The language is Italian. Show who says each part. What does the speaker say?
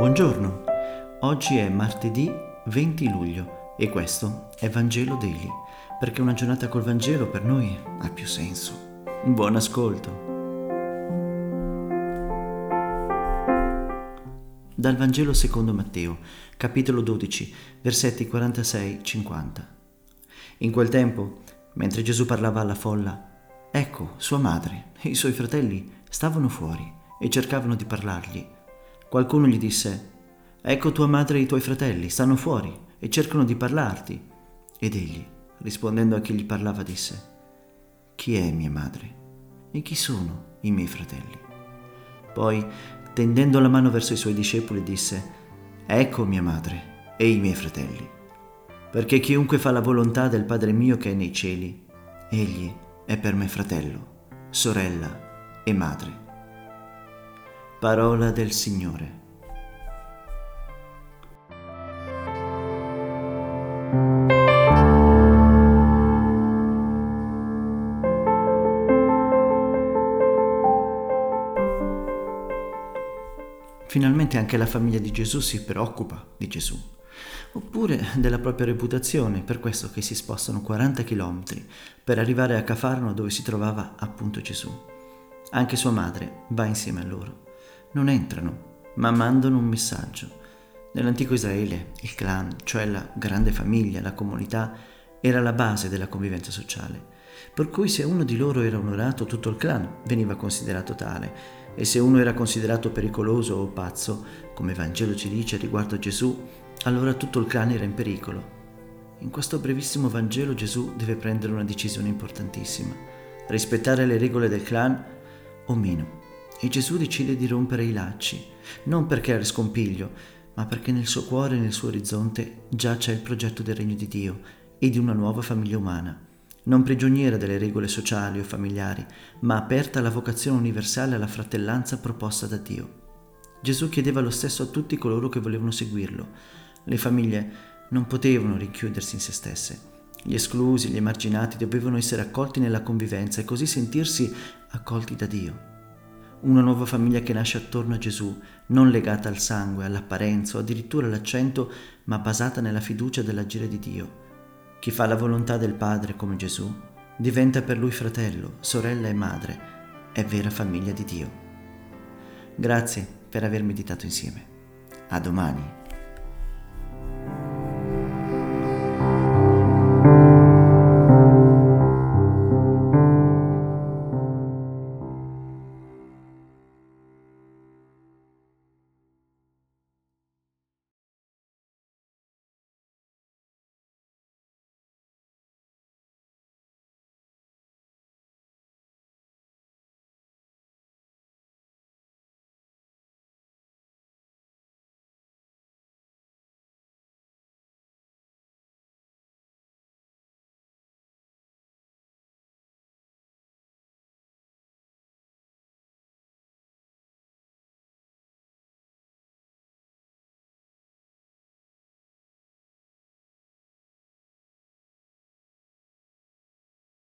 Speaker 1: Buongiorno, oggi è martedì 20 luglio e questo è Vangelo Daily, perché una giornata col Vangelo per noi ha più senso. Buon ascolto. Dal Vangelo secondo Matteo, capitolo 12, versetti 46-50. In quel tempo, mentre Gesù parlava alla folla, ecco, sua madre e i suoi fratelli stavano fuori e cercavano di parlargli. Qualcuno gli disse, Ecco tua madre e i tuoi fratelli, stanno fuori e cercano di parlarti. Ed egli, rispondendo a chi gli parlava, disse, Chi è mia madre? E chi sono i miei fratelli? Poi, tendendo la mano verso i suoi discepoli, disse, Ecco mia madre e i miei fratelli. Perché chiunque fa la volontà del Padre mio che è nei cieli, egli è per me fratello, sorella e madre. Parola del Signore. Finalmente anche la famiglia di Gesù si preoccupa di Gesù, oppure della propria reputazione, per questo che si spostano 40 km per arrivare a Cafarno dove si trovava appunto Gesù. Anche sua madre va insieme a loro. Non entrano, ma mandano un messaggio. Nell'antico Israele il clan, cioè la grande famiglia, la comunità, era la base della convivenza sociale, per cui se uno di loro era onorato tutto il clan veniva considerato tale, e se uno era considerato pericoloso o pazzo, come Vangelo ci dice riguardo a Gesù, allora tutto il clan era in pericolo. In questo brevissimo Vangelo Gesù deve prendere una decisione importantissima, rispettare le regole del clan o meno. E Gesù decide di rompere i lacci, non perché era scompiglio, ma perché nel suo cuore e nel suo orizzonte già c'è il progetto del regno di Dio e di una nuova famiglia umana non prigioniera delle regole sociali o familiari, ma aperta alla vocazione universale e alla fratellanza proposta da Dio. Gesù chiedeva lo stesso a tutti coloro che volevano seguirlo. Le famiglie non potevano rinchiudersi in se stesse. Gli esclusi, gli emarginati dovevano essere accolti nella convivenza e così sentirsi accolti da Dio. Una nuova famiglia che nasce attorno a Gesù, non legata al sangue, all'apparenza o addirittura all'accento, ma basata nella fiducia dell'agire di Dio chi fa la volontà del Padre come Gesù diventa per lui fratello, sorella e madre, è vera famiglia di Dio. Grazie per aver meditato insieme. A domani.